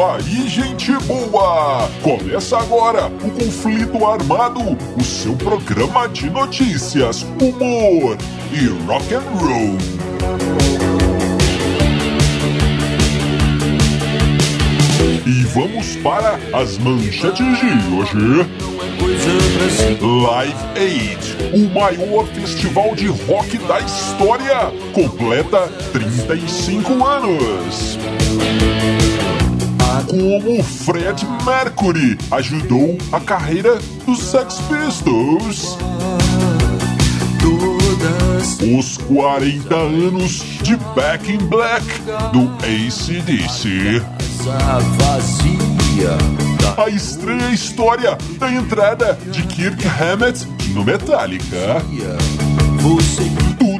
Aí, gente boa! Começa agora o Conflito Armado, o seu programa de notícias, humor e rock and roll. E vamos para as manchetes de hoje. Live Aid, o maior festival de rock da história, completa 35 anos. Como Fred Mercury ajudou a carreira dos Sex Pistols. Os 40 anos de Back in Black do ACDC. A estranha história da entrada de Kirk Hammett no Metallica. Tudo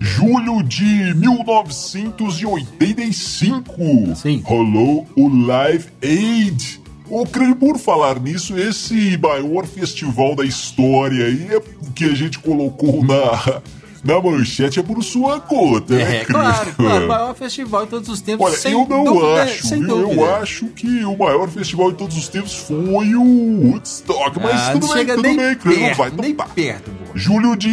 Julho de 1985 Sim. rolou o Live Aid. Ô, crânio, por falar nisso, esse maior festival da história aí é que a gente colocou na, na manchete é por sua conta, né, É, crânio? claro, claro, o maior festival de todos os tempos. Olha, eu não dúvida, acho, viu? dúvida. eu acho que o maior festival de todos os tempos foi o Woodstock, mas Ah, tudo bem, tudo bem, não vai, nem perto. Julho de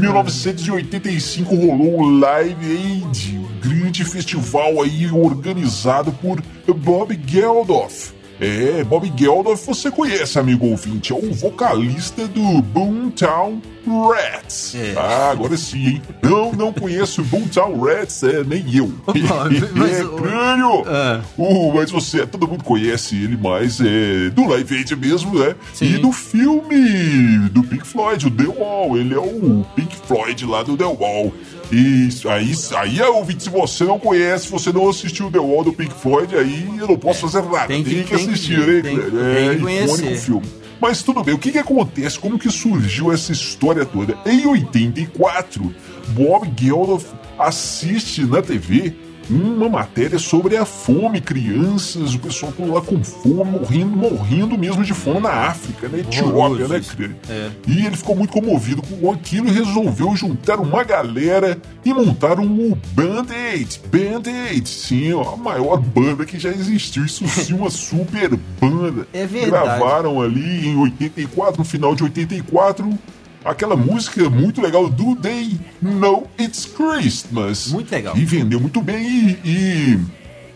1985 rolou o Live Aid, grande festival aí organizado por Bob Geldof. É, Bob Geldof você conhece, amigo ouvinte, é o vocalista do Boomtown Rats. É. Ah, agora sim, hein? Não, não conheço Boomtown Rats, é, nem eu. mas é, crânio. Uh, mas você, todo mundo conhece ele mais é, do Live Aid mesmo, né? Sim. E do filme do Pink Floyd, o The Wall. Ele é o Pink Floyd lá do The Wall. E aí, aí é ouvinte, se você não conhece, se você não assistiu The Wall do Pink Floyd, aí eu não posso fazer nada. tem Tem, que- que, tem que assistir, hein, tem- tem É que conhecer. icônico filme. Mas tudo bem, o que, que acontece? Como que surgiu essa história toda? Em 84, Bob Geldof assiste na TV uma matéria sobre a fome, crianças, o pessoal por lá com fome, morrendo, morrendo mesmo de fome na África, né? Etiópia, né, cara? É. E ele ficou muito comovido com aquilo e resolveu juntar uma galera e montar um Band-Aid. Band-Aid, sim, ó, a maior banda que já existiu. Isso sim, uma super banda. É verdade. Gravaram ali em 84, no final de 84, aquela música muito legal do They Know It's Christmas. Muito legal. E vendeu muito bem e. e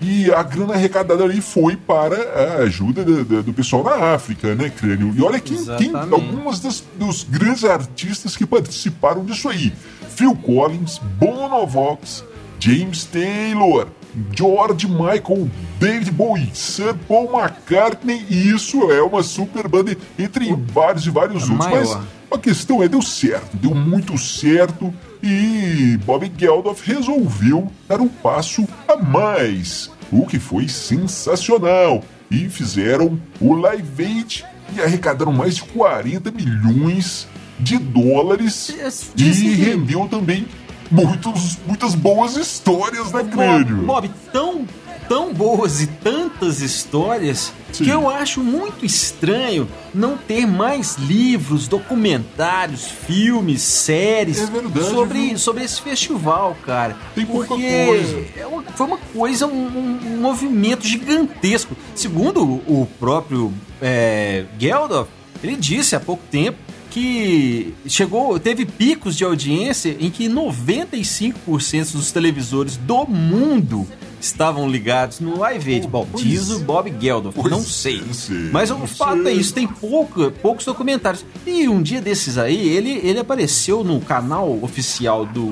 e a grana arrecadada ali foi para a ajuda do, do- do pessoal na África, né, Crânio? E olha quem tem Exatamente. algumas das- dos grandes artistas que participaram disso aí: Phil Collins, Bono Vox, James Taylor, George Michael, David Bowie, Sir Paul McCartney, e isso é uma super banda, entre vários e vários A outros. maior. Mas a questão é, deu certo, deu muito certo e Bob Geldof resolveu dar um passo a mais, o que foi sensacional. E fizeram o Live Aid e arrecadaram mais de 40 milhões de dólares e que- rendeu também muitos, muitas boas histórias, né, Bob, Crânio? Bob, tão, tão boas e tantas histórias Sim. que eu acho muito estranho não ter mais livros, documentários, filmes, séries É verdade, sobre, viu? sobre esse festival, cara. Tem pouca Porque coisa. é uma- foi uma coisa, um, um- um movimento gigantesco. Segundo o próprio é, Geldof, ele disse há pouco tempo que chegou, teve picos de audiência em que 95% dos televisores do mundo estavam ligados no Live Aid. Bom, Pois diz é. o Bob Geldof, não é, sei. sei, Mas o fato sei. é isso, tem pouco, poucos documentários. E um dia desses aí, ele, ele apareceu no canal oficial do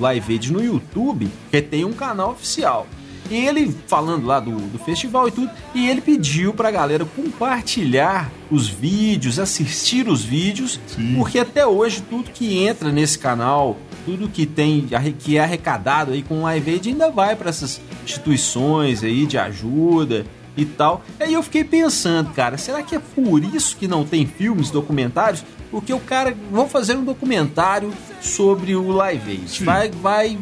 Live Aid no YouTube, que tem um canal oficial. E ele falando lá do, do festival e tudo, e ele pediu pra galera compartilhar os vídeos, assistir os vídeos, Sim. porque até hoje tudo que entra nesse canal, tudo que tem que é arrecadado aí com o Live Aid ainda vai para essas instituições aí de ajuda. e tal. Aí eu fiquei pensando, cara, será que é por isso que não tem filmes, documentários? Porque o cara, vou fazer um documentário sobre o Live Aid. Vai, vai,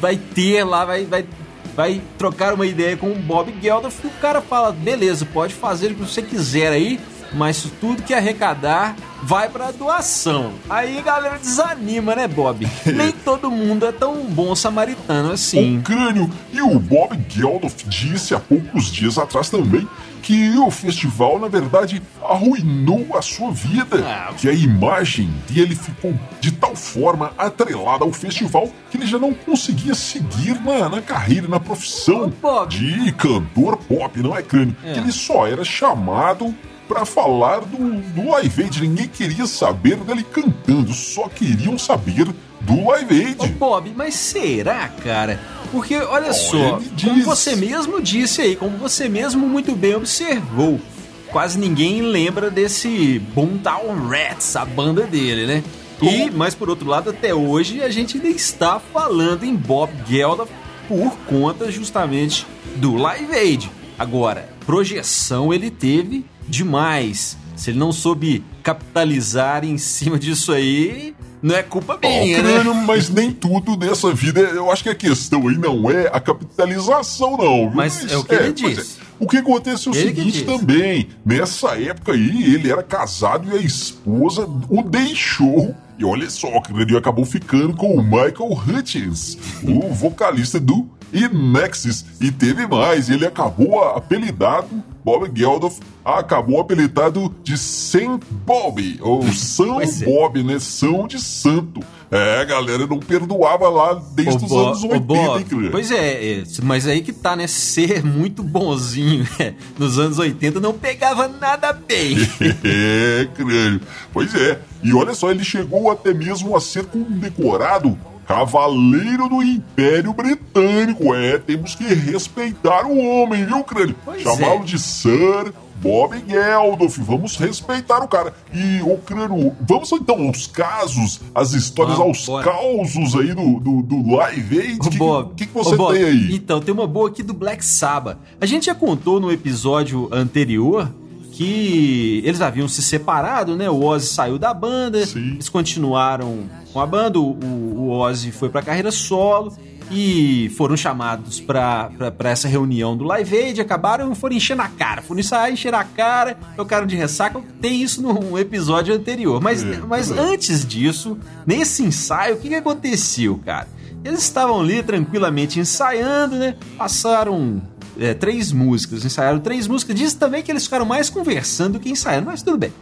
vai ter lá, vai, vai, vai trocar uma ideia com o Bob Geldof e o cara fala, beleza, pode fazer o que você quiser aí, mas tudo que arrecadar vai para doação. Aí a galera desanima, né, Bob? Nem todo mundo é tão bom samaritano assim. O crânio e o Bob Geldof disse há poucos dias atrás também que o festival, na verdade, arruinou a sua vida. Ah, que a imagem dele ficou de tal forma atrelada ao festival que ele já não conseguia seguir na, na carreira, na profissão de cantor pop, não é crânio? É. Que ele só era chamado para falar do, do Live Aid. Ninguém queria saber dele cantando, só queriam saber do Live Aid. Ô, Bob, mas será, cara? Porque olha oh, só, como você mesmo disse aí, como você mesmo muito bem observou, quase ninguém lembra desse Boomtown Rats, a banda dele, né? E, mas por outro lado, até hoje a gente ainda está falando em Bob Geldof por conta justamente do Live Aid. Agora, projeção ele teve demais. Se ele não soube capitalizar em cima disso aí, não é culpa minha, oh, crânio, né? Mas nem tudo nessa vida, eu acho que a questão aí não é a capitalização, não. Mas, mas é o que é, ele disse. É, o que acontece é o ele seguinte também, nessa época aí, ele era casado e a esposa o deixou. E olha só, ele acabou ficando com o Michael Hutchins, o vocalista do Nexus E teve mais, ele acabou apelidado, Bob Geldof acabou apelidado de Saint Bob, ou São é. Bob, né? São de Santo. É, a galera não perdoava lá desde os anos 80, Bob, hein, Pois é, é, mas aí que tá, né? Ser muito bonzinho né? nos anos 80 não pegava nada bem. é, crânio. Pois é. E olha só, ele chegou até mesmo a ser condecorado Cavaleiro do Império Britânico. É, temos que respeitar o homem, viu, crânio? Chamá-lo é. de Sir Bob Geldof. Vamos respeitar o cara. E o crânio, vamos então aos casos, as histórias, aos bora. causos aí do, do, do Live Aid. O que, Bob, que, que você Bob, tem aí? Então, tem uma boa aqui do Black Sabbath. A gente já contou no episódio anterior que eles haviam se separado, né? O Ozzy saiu da banda, Sim. eles continuaram com a banda, o, o Ozzy foi pra carreira solo e foram chamados para essa reunião do Live Aid, acabaram e foram encher na cara, foram ensaiar, encher a cara, tocaram de ressaca, tem isso no episódio anterior. Mas, é, mas é. antes disso, nesse ensaio, o que, que aconteceu, cara? Eles estavam ali tranquilamente ensaiando, né? Passaram é, três músicas, ensaiaram três músicas. Diz também que eles ficaram mais conversando do que ensaiando, mas tudo bem.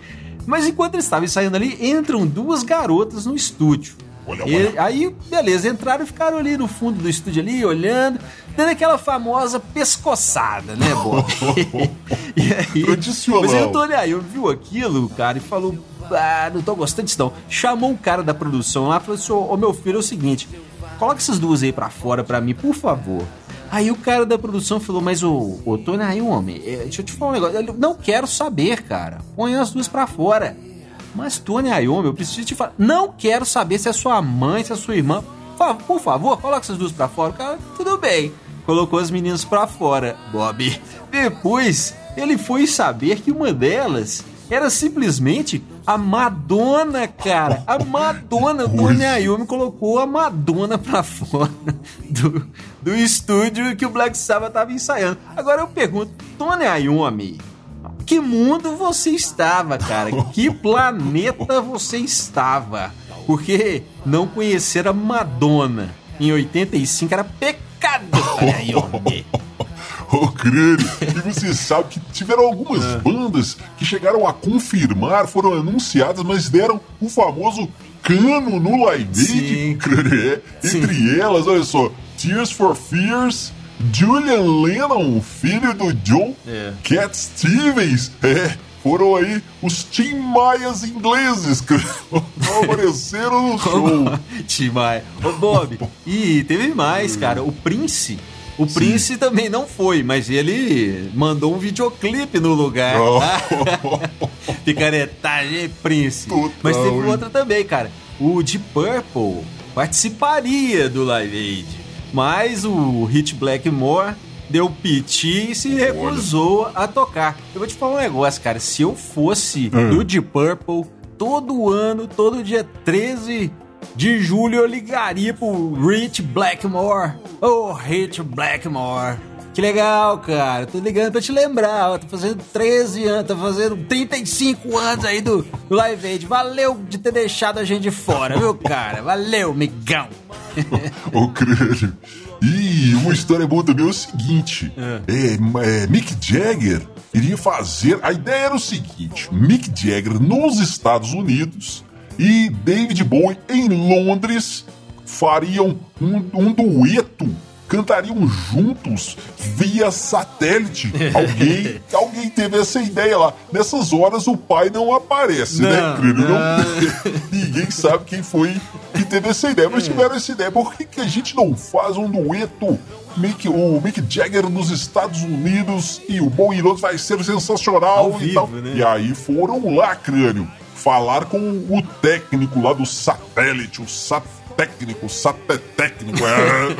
Mas enquanto eles estavam ensaiando ali, entram duas garotas no estúdio. Olha, olha. E, aí, beleza, entraram e ficaram ali no fundo do estúdio ali, olhando, dando aquela famosa pescoçada, né, Bob? e aí. Mas eu tô olhando, eu viu aquilo, cara, e falou, ah, não tô gostando disso não. Chamou o cara da produção lá e falou assim, ô meu filho, é o seguinte, coloca essas duas aí pra fora pra mim, por favor. Aí o cara da produção falou, mas o, o Tony aí, homem, é, deixa eu te falar um negócio. Eu não quero saber, cara. Põe as duas pra fora. Mas Tony Iommi, eu preciso te falar. Não quero saber se é sua mãe, se é sua irmã. Por favor, coloca essas duas pra fora. Cara, tudo bem. Colocou as meninas pra fora, Bob. Depois, ele foi saber que uma delas era simplesmente a Madonna, cara. A Madonna. O Tony Ayumi colocou a Madonna pra fora do, do estúdio que o Black Sabbath tava ensaiando. Agora eu pergunto, Tony Ayumi, que mundo você estava, cara? Que planeta você estava? Porque não conhecer a Madonna em 85 era pecado, Tony Ayumi. Ô, crânio, e você sabe que tiveram algumas ah. bandas que chegaram a confirmar, foram anunciadas, mas deram o famoso cano no Live crânio, é. Entre elas, olha só, Tears for Fears, Julian Lennon, filho do John, é. Cat Stevens, é, foram aí os Tim Maias ingleses que apareceram no show. Tim Maia. Ô, Bob, e teve mais, cara. O Prince o Sim. Prince também não foi, mas ele mandou um videoclipe no lugar. Oh. Picaretagem, Prince. Total, mas teve hein? outra também, cara. O Deep Purple participaria do Live Aid, mas o Hit Blackmore deu piti e se recusou a tocar. Eu vou te falar um negócio, cara. Se eu fosse Hum. do Deep Purple, todo ano, todo dia 13 de julho, eu ligaria pro Rich Blackmore. Ô, Rich Blackmore. Que legal, cara. Tô ligando pra te lembrar. Ó, tô fazendo 13 anos, tô fazendo 35 anos aí do, do Live Aid. Valeu de ter deixado a gente de fora, viu, cara? Valeu, migão. Ô, crânio. E uma história boa também é o seguinte: é, é, Mick Jagger iria fazer. A ideia era o seguinte: Mick Jagger nos Estados Unidos e David Bowie em Londres fariam um, um dueto. Cantariam juntos via satélite. Alguém, alguém teve essa ideia lá. Nessas horas o pai não aparece, né, Não, crânio? Não- não. Ninguém sabe quem foi que teve essa ideia, mas tiveram essa ideia. Por que, que a gente não faz um dueto? Mick, o Mick Jagger nos Estados Unidos e o Bowie em Londres vai ser sensacional Ao e vivo, tal. né? E aí foram lá, crânio, falar com o técnico lá do satélite, o sat técnico, satécnico. É.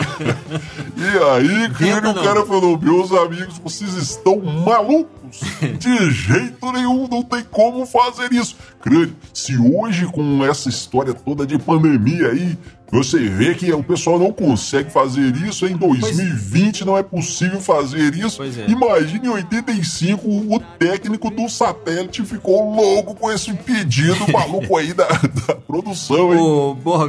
e aí, o cara falou: meus amigos, vocês estão malucos? De jeito nenhum, não tem como fazer isso. Crânio, se hoje com essa história toda de pandemia aí, você vê que o pessoal não consegue fazer isso, em 2020 não é possível fazer isso. Pois é. Imagine em 85 o técnico do satélite ficou louco com esse pedido maluco aí da, da produção, hein?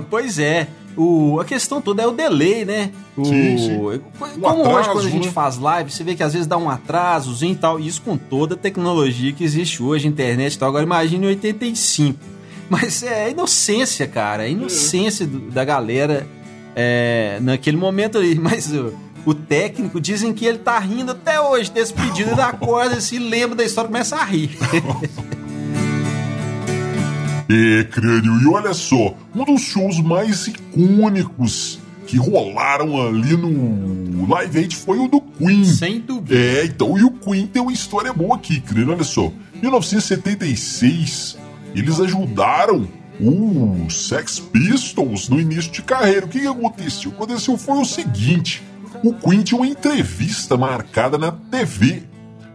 Pois é. O, a questão toda é o delay, né? O, Sim, sim. Como hoje, atraso, quando a gente né? faz live, você vê que às vezes dá um atrasozinho e tal. Isso com toda a tecnologia que existe hoje, internet e tal. Agora imagine em 85. Mas é inocência, cara. A inocência da galera é, naquele momento ali. Mas o, o técnico, dizem que ele tá rindo até hoje desse pedido. Ele acorda, se lembra da história começa a rir. É, crânio, e olha só, um dos shows mais icônicos que rolaram ali no Live Aid foi o do Queen. Sem dúvida. É, então, e o Queen tem uma história boa aqui, crânio, olha só. Em 1976, eles ajudaram os Sex Pistols no início de carreira. O que, que aconteceu? O que aconteceu foi o seguinte: o Queen tinha uma entrevista marcada na TV,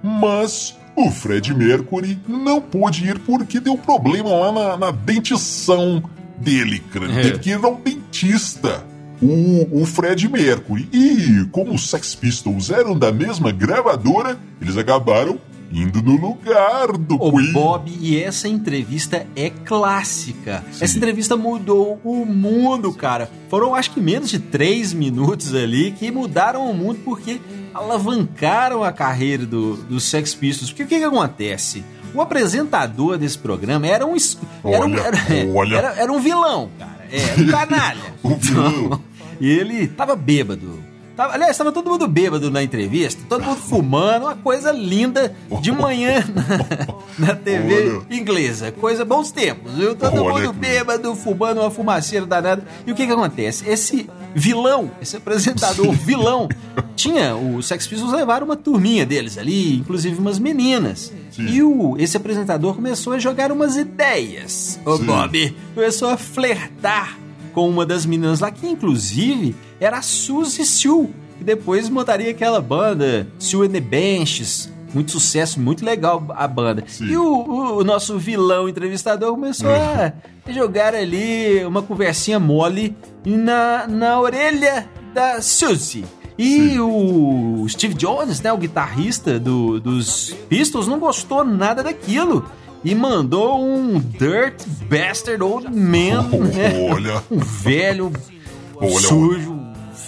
mas o Fred Mercury não pôde ir porque deu problema lá na, na dentição dele, crânio. É. Teve que ir ao dentista. O, o Fred Mercury. E como os Sex Pistols eram da mesma gravadora, eles acabaram indo no lugar do Ô, Queen. Bob, e essa entrevista é clássica. Essa entrevista mudou o mundo, cara. Foram acho que menos de três minutos ali que mudaram o mundo porque alavancaram a carreira do, dos Sex Pistols. Porque o que, que acontece? O apresentador desse programa era um. Era um, Olha, era, olha. era- era um vilão, cara. É, um canalha. Um vilão. E ele tava bêbado. Tava, aliás, tava todo mundo bêbado na entrevista, todo mundo fumando, uma coisa linda de manhã na, na TV Olha. inglesa. Coisa bons tempos, viu? Todo Olha mundo bêbado, fumando uma fumaceira danada. E o que que acontece? Esse vilão, esse apresentador vilão, tinha, os Sex Pistols levaram uma turminha deles ali, inclusive umas meninas. Sim. E o, esse apresentador começou a jogar umas ideias. Ô Sim. Bob, começou a flertar com uma das meninas lá, que inclusive era a Suzy Sue, que depois montaria aquela banda Sue and the Benches. Muito sucesso, muito legal a banda. Sim. E o, o- o nosso vilão entrevistador começou a jogar ali uma conversinha mole na, na orelha da Suzy. E o Steve Jones, né, o guitarrista do- dos Pistols, não gostou nada daquilo. E mandou um Dirt Bastard Old Man, né? Olha. Um velho Olha, sujo,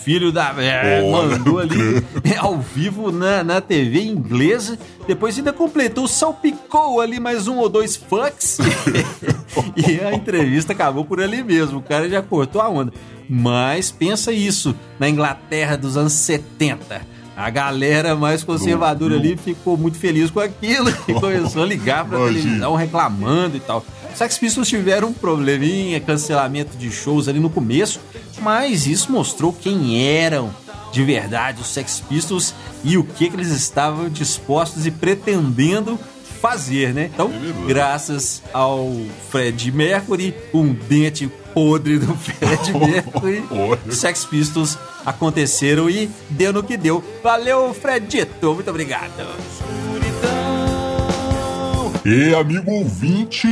filho da. É, Olha, mandou ali ao vivo na, na TV inglesa. Depois ainda completou, salpicou ali mais um ou dois fucks. e a entrevista acabou por ali mesmo. O cara já cortou a onda. Mas pensa isso, na Inglaterra dos anos 70. A galera mais conservadora ali ficou muito feliz com aquilo e começou a ligar pra televisão reclamando e tal. Sex Pistols tiveram um probleminha, cancelamento de shows ali no começo, mas isso mostrou quem eram de verdade os Sex Pistols e o que, que eles estavam dispostos e pretendendo fazer, né? Então, verdade. graças ao Fred Mercury, um dente podre do Fred Mercury, Sex Pistols aconteceram e deu no que deu. Valeu, Fredito, muito obrigado. E amigo ouvinte,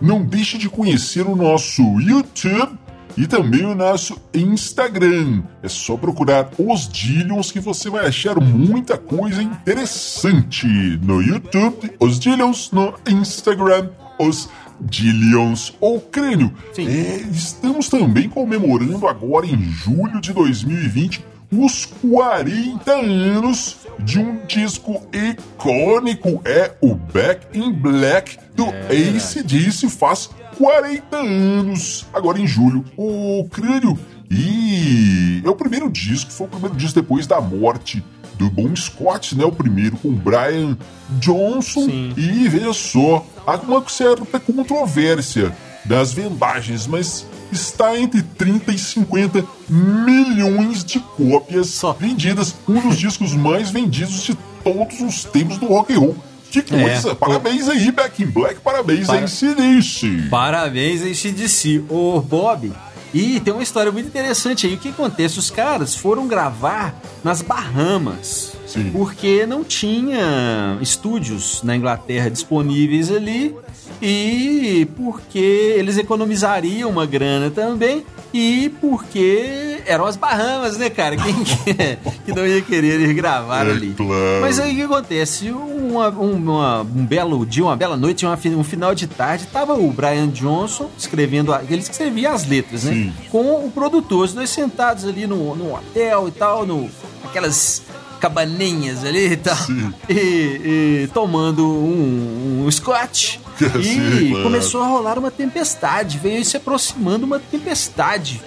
não deixe de conhecer o nosso YouTube e também o nosso Instagram. É só procurar os Dillions que você vai achar muita coisa interessante no YouTube, os Dillions, no Instagram, os Dillions ou Crânio. É, estamos também comemorando agora em julho de 2020 os 40 anos de um disco icônico. É o Back in Black do é. ACDC faz 40 anos, agora em julho. O Crânio. E é o primeiro disco, foi o primeiro disco depois da morte do Bon Scott, né? O primeiro com Brian Johnson. Sim. E veja só, há uma certa controvérsia das vendagens, mas está entre 30 e 50 milhões de cópias Só. vendidas, um dos discos mais vendidos de todos os tempos do rock and roll. Que coisa! É, parabéns o... aí, Back in Black, parabéns Para... aí, CDC. Parabéns aí, CDC. Ô, Bob, e tem uma história muito interessante aí. O que acontece? Os caras foram gravar nas Bahamas. Sim. Porque não tinha estúdios na Inglaterra disponíveis ali e porque eles economizariam uma grana também e porque eram as Bahamas, né, cara? Quem que, não ia querer ir gravar é ali? Claro. Mas aí o que acontece? Uma, uma, um belo dia, uma bela noite, uma, um final de tarde, tava o Brian Johnson escrevendo, ele escrevia as letras, né? Sim. Com o produtor, os dois sentados ali no, no hotel e tal, no, aquelas cabaninhas ali e tal. E, e, tomando um, um scotch. e Sim, começou a rolar uma tempestade. Veio se aproximando uma tempestade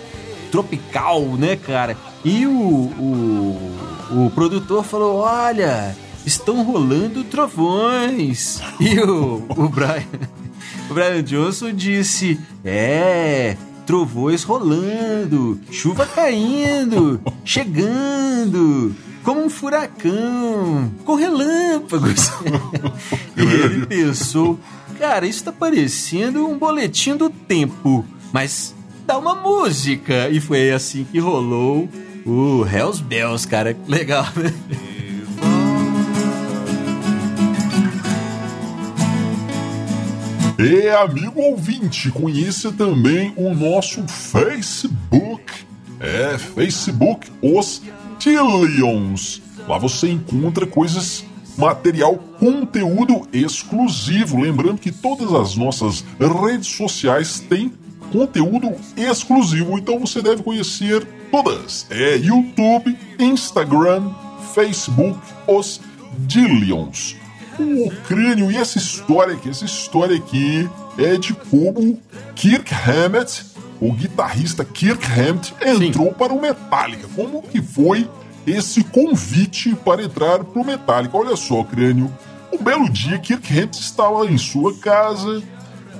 tropical, né, cara? E o, o, o produtor falou: Olha, estão rolando trovões. E o, o Brian. O Brian Johnson disse: É, trovões rolando, chuva caindo, chegando como um furacão, com relâmpagos. e ele pensou, cara, isso tá parecendo um boletim do tempo, mas dá uma música. E foi assim que rolou o Hells Bells, cara. Legal, né? E amigo ouvinte, conheça também o nosso Facebook. É, Facebook Os Tillions. Lá você encontra coisas, material, conteúdo exclusivo. Lembrando que todas as nossas redes sociais têm conteúdo exclusivo, então você deve conhecer todas. É YouTube, Instagram, Facebook, os Dillions. O crânio e essa história aqui, essa história aqui é de como Kirk Hammett o guitarrista Kirk Hammett entrou Sim. para o Metallica. Como que foi esse convite para entrar para o Metallica? Olha só, crânio. Um belo dia, Kirk Hammett estava em sua casa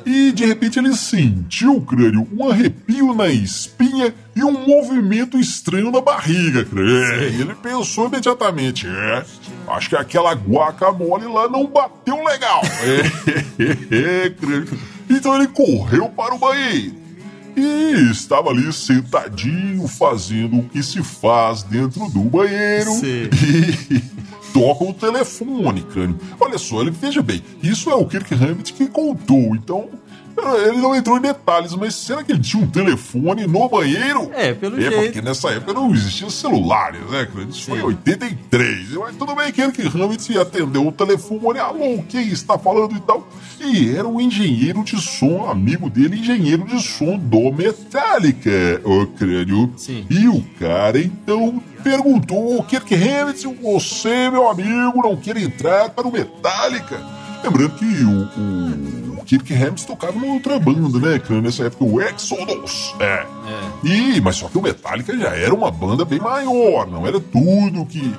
e de repente ele sentiu, crânio, um arrepio na espinha e um movimento estranho na barriga, crânio. Ele pensou imediatamente, é, acho que aquela guacamole lá não bateu legal. É, é, crânio. Então ele correu para o banheiro e estava ali sentadinho fazendo o que se faz dentro do banheiro. Sim. E toca o telefone, crânio. Olha só, ele veja bem, isso é o Kirk Hammett que contou, então ele não entrou em detalhes, mas será que ele tinha um telefone no banheiro? É, pelo é, jeito. É, porque nessa época não existiam celulares, né? Isso foi em 83. Mas tudo bem que ele que realmente atendeu o telefone, alô, quem está falando e tal. E era o engenheiro de som, amigo dele, engenheiro de som do Metallica, o crânio. Sim. E o cara, então, perguntou, Kirk Hammett, você, meu amigo, não quer entrar para o Metallica? Lembrando que o, o Kirk Hammett tocava numa outra banda, né? Que nessa época o Exodus. É. é. E, mas só que o Metallica já era uma banda bem maior, não era tudo que.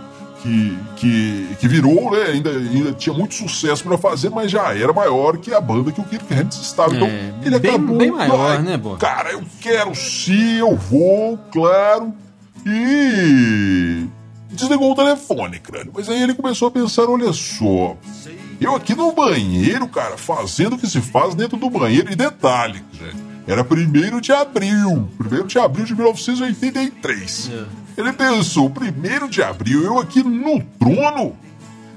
Que, que, que virou, né? Ainda, ainda tinha muito sucesso para fazer, mas já era maior que a banda que o Kirk Hammett estava. Então, é, ele bem, acabou. Bem maior, né, Bo? Cara, eu quero sim, eu vou, claro. E desligou o telefone, crânio. Mas aí ele começou a pensar: olha só, eu aqui no banheiro, cara, fazendo o que se faz dentro do banheiro. E detalhe, gente, era 1 de abril. 1 de abril de 1983. É. Ele pensou: 1 de abril, eu aqui no trono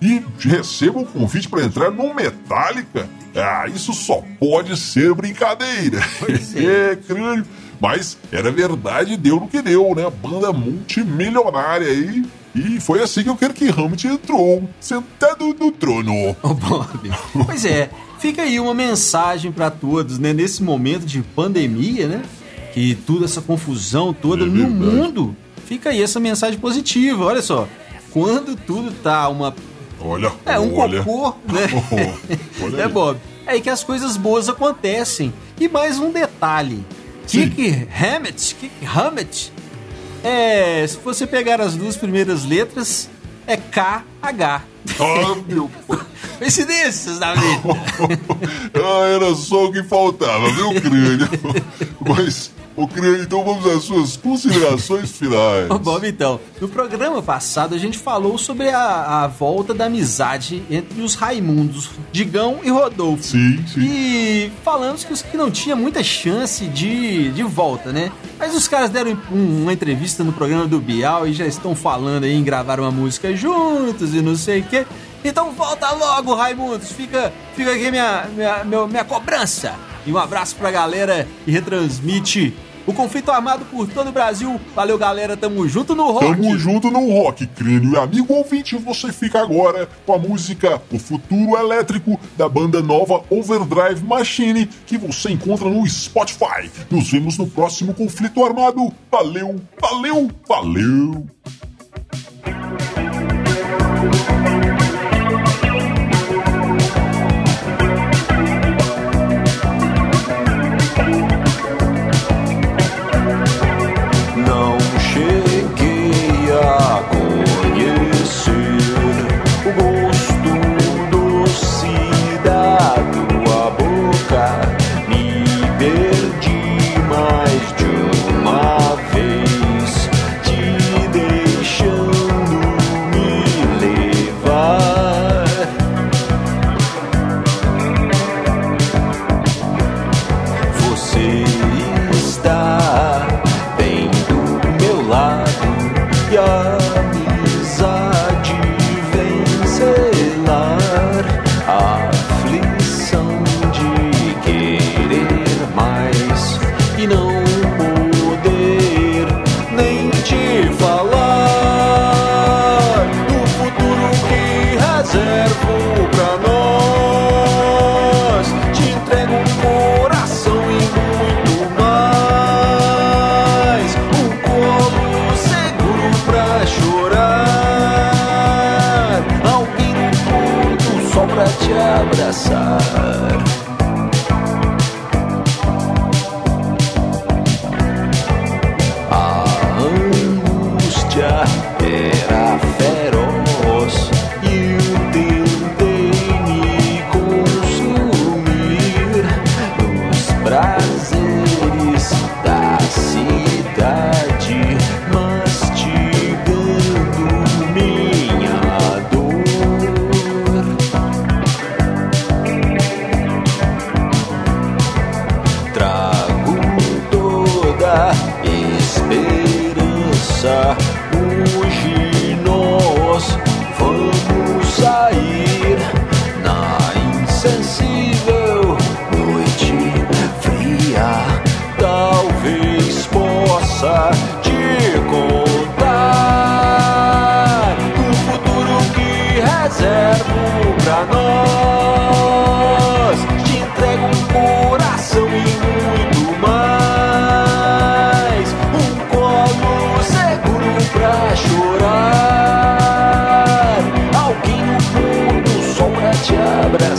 e recebo um convite para entrar no Metallica. Ah, isso só pode ser brincadeira. é, crânio. Mas era verdade, deu no que deu, né? Banda multimilionária aí. E foi assim que o Kirk Hammett entrou, sentado no trono. Ô, Bob. pois é, fica aí uma mensagem para todos, né? Nesse momento de pandemia, né? Que toda essa confusão toda é no mundo. Fica aí essa mensagem positiva. Olha só, quando tudo tá uma Olha, é um olha. cocô, né? Oh, olha é Bob. É aí que as coisas boas acontecem. E mais um detalhe. Kick Hammett, Kick Hammett, é, se você pegar as duas primeiras letras, é KH. Ah, meu Coincidências da vida. ah, era só o que faltava, viu, crânio? Mas Ô, Criano, então vamos às suas considerações finais. Ô, Bob, então, no programa passado a gente falou sobre a, a, volta da amizade entre os Raimundos, Digão e Rodolfo. Sim, sim. E falamos que, os, que não tinha muita chance de, de volta, né? Mas os caras deram um, uma entrevista no programa do Bial e já estão falando aí em gravar uma música juntos e não sei o quê. Então volta logo, Raimundos. Fica, fica aqui minha, minha, minha, minha cobrança. E um abraço pra galera que retransmite o conflito armado por todo o Brasil. Valeu, galera. Tamo junto no rock. Tamo junto no rock, crânio. E amigo ouvinte, você fica agora com a música O Futuro Elétrico da banda nova Overdrive Machine, que você encontra no Spotify. Nos vemos no próximo conflito armado. Valeu, valeu, valeu.